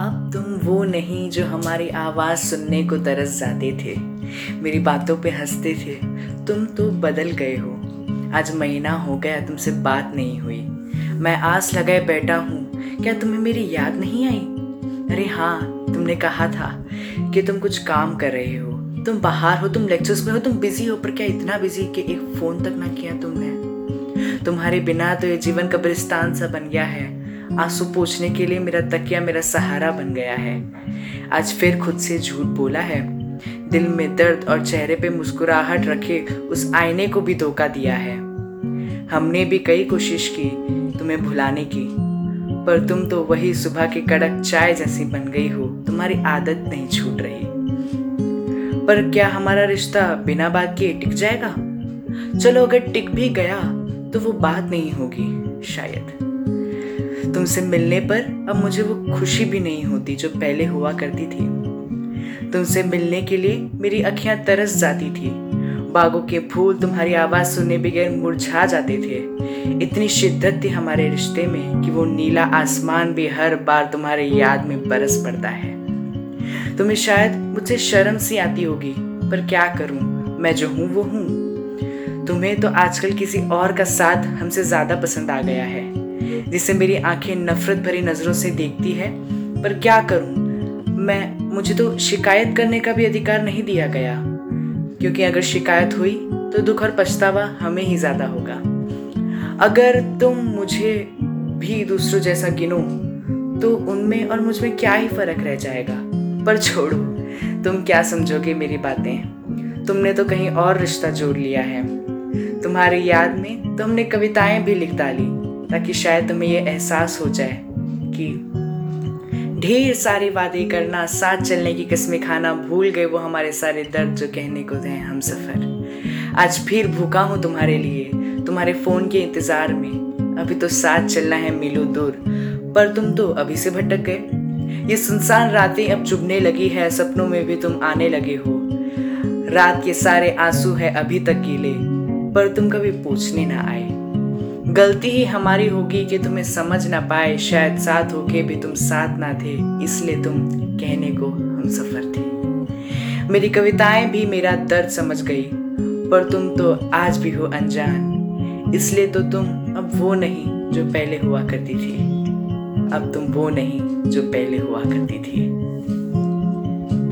अब तुम वो नहीं जो हमारी आवाज़ सुनने को तरस जाते थे। मेरी बातों पे हँसते थे। तुम तो बदल गए हो। आज महीना हो गया, तुमसे बात नहीं हुई। मैं आस लगाए बैठा हूँ। क्या तुम्हें मेरी याद नहीं आई? अरे हाँ तुमने कहा था कि तुम कुछ काम कर रहे हो। तुम बाहर हो, तुम लेक्चर्स में हो, तुम बिज़ी हो, पर क्या इतना बिज़ी कि एक फ़ोन तक ना किया तुमने? तुम्हारे बिना तो ये जीवन कब्रिस्तान सा बन गया है। आँसू पूछने के लिए मेरा तकिया मेरा सहारा बन गया है। आज फिर खुद से झूठ बोला है। दिल में दर्द और चेहरे पे मुस्कुराहट रखे उस आईने को भी धोखा दिया है। हमने भी कई कोशिश की तुम्हें भुलाने की, पर तुम तो वही सुबह की कड़क चाय जैसी बन गई हो। तुम्हारी आदत नहीं छूट रही। पर क्या हमारा रिश्ता बिना बात किए टिक जाएगा? चलो अगर टिक भी गया तो वो बात नहीं होगी, शायद। तुमसे मिलने पर अब मुझे वो खुशी भी नहीं होती जो पहले हुआ करती थी। तुमसे मिलने के लिए मेरी अखियाँ तरस जाती थी। बागों के फूल तुम्हारी आवाज़ सुनने बगैर मुरझा जाते थे। इतनी शिद्दत थी हमारे रिश्ते में कि वो नीला आसमान भी हर बार तुम्हारे याद में बरस पड़ता है। तुम्हें शायद मुझसे शर्म सी आती होगी, पर क्या करूँ? मैं जो हूँ, वो हूँ। तुम्हें तो आजकल किसी और का साथ हमसे ज़्यादा पसंद आ गया है। जिससे मेरी आँखें नफरत भरी नज़रों से देखती है। पर क्या करूँ? मैं, मुझे तो शिकायत करने का भी अधिकार नहीं दिया गया। क्योंकि अगर शिकायत हुई तो दुख और पछतावा हमें ही ज़्यादा होगा। अगर तुम मुझे भी दूसरों जैसा गिनो तो उनमें और मुझमें क्या ही फ़र्क रह जाएगा? पर छोड़ो, तुम क्या समझोगे मेरी बातें? तुमने तो कहीं और रिश्ता जोड़ लिया है। तुम्हारी याद में तो हमने कविताएँ भी लिख डाली। ताकि शायद तुम्हें ये एहसास हो जाए कि ढेर सारे वादे करना, साथ चलने की कस्में खाना भूल गए वो हमारे सारे दर्द जो कहने को थे हम सफ़र। आज फिर भूखा हूँ तुम्हारे लिए, तुम्हारे फ़ोन के इंतज़ार में। अभी तो साथ चलना है मिलो दूर, पर तुम तो अभी से भटक गए। ये सुनसान रातें अब चुभने लगी है, सपनों में भी तुम आने लगे हो। रात के सारे आँसू है अभी तक गीले, पर तुम कभी पूछने ना आए। गलती ही हमारी होगी कि तुम्हें समझ ना पाए, शायद साथ होके भी तुम साथ ना थे, इसलिए तुम कहने को हम सफ़र थे। मेरी कविताएँ भी मेरा दर्द समझ गई, पर तुम तो आज भी हो अनजान, इसलिए तो तुम अब वो नहीं जो पहले हुआ करती थी। अब तुम वो नहीं जो पहले हुआ करती थी।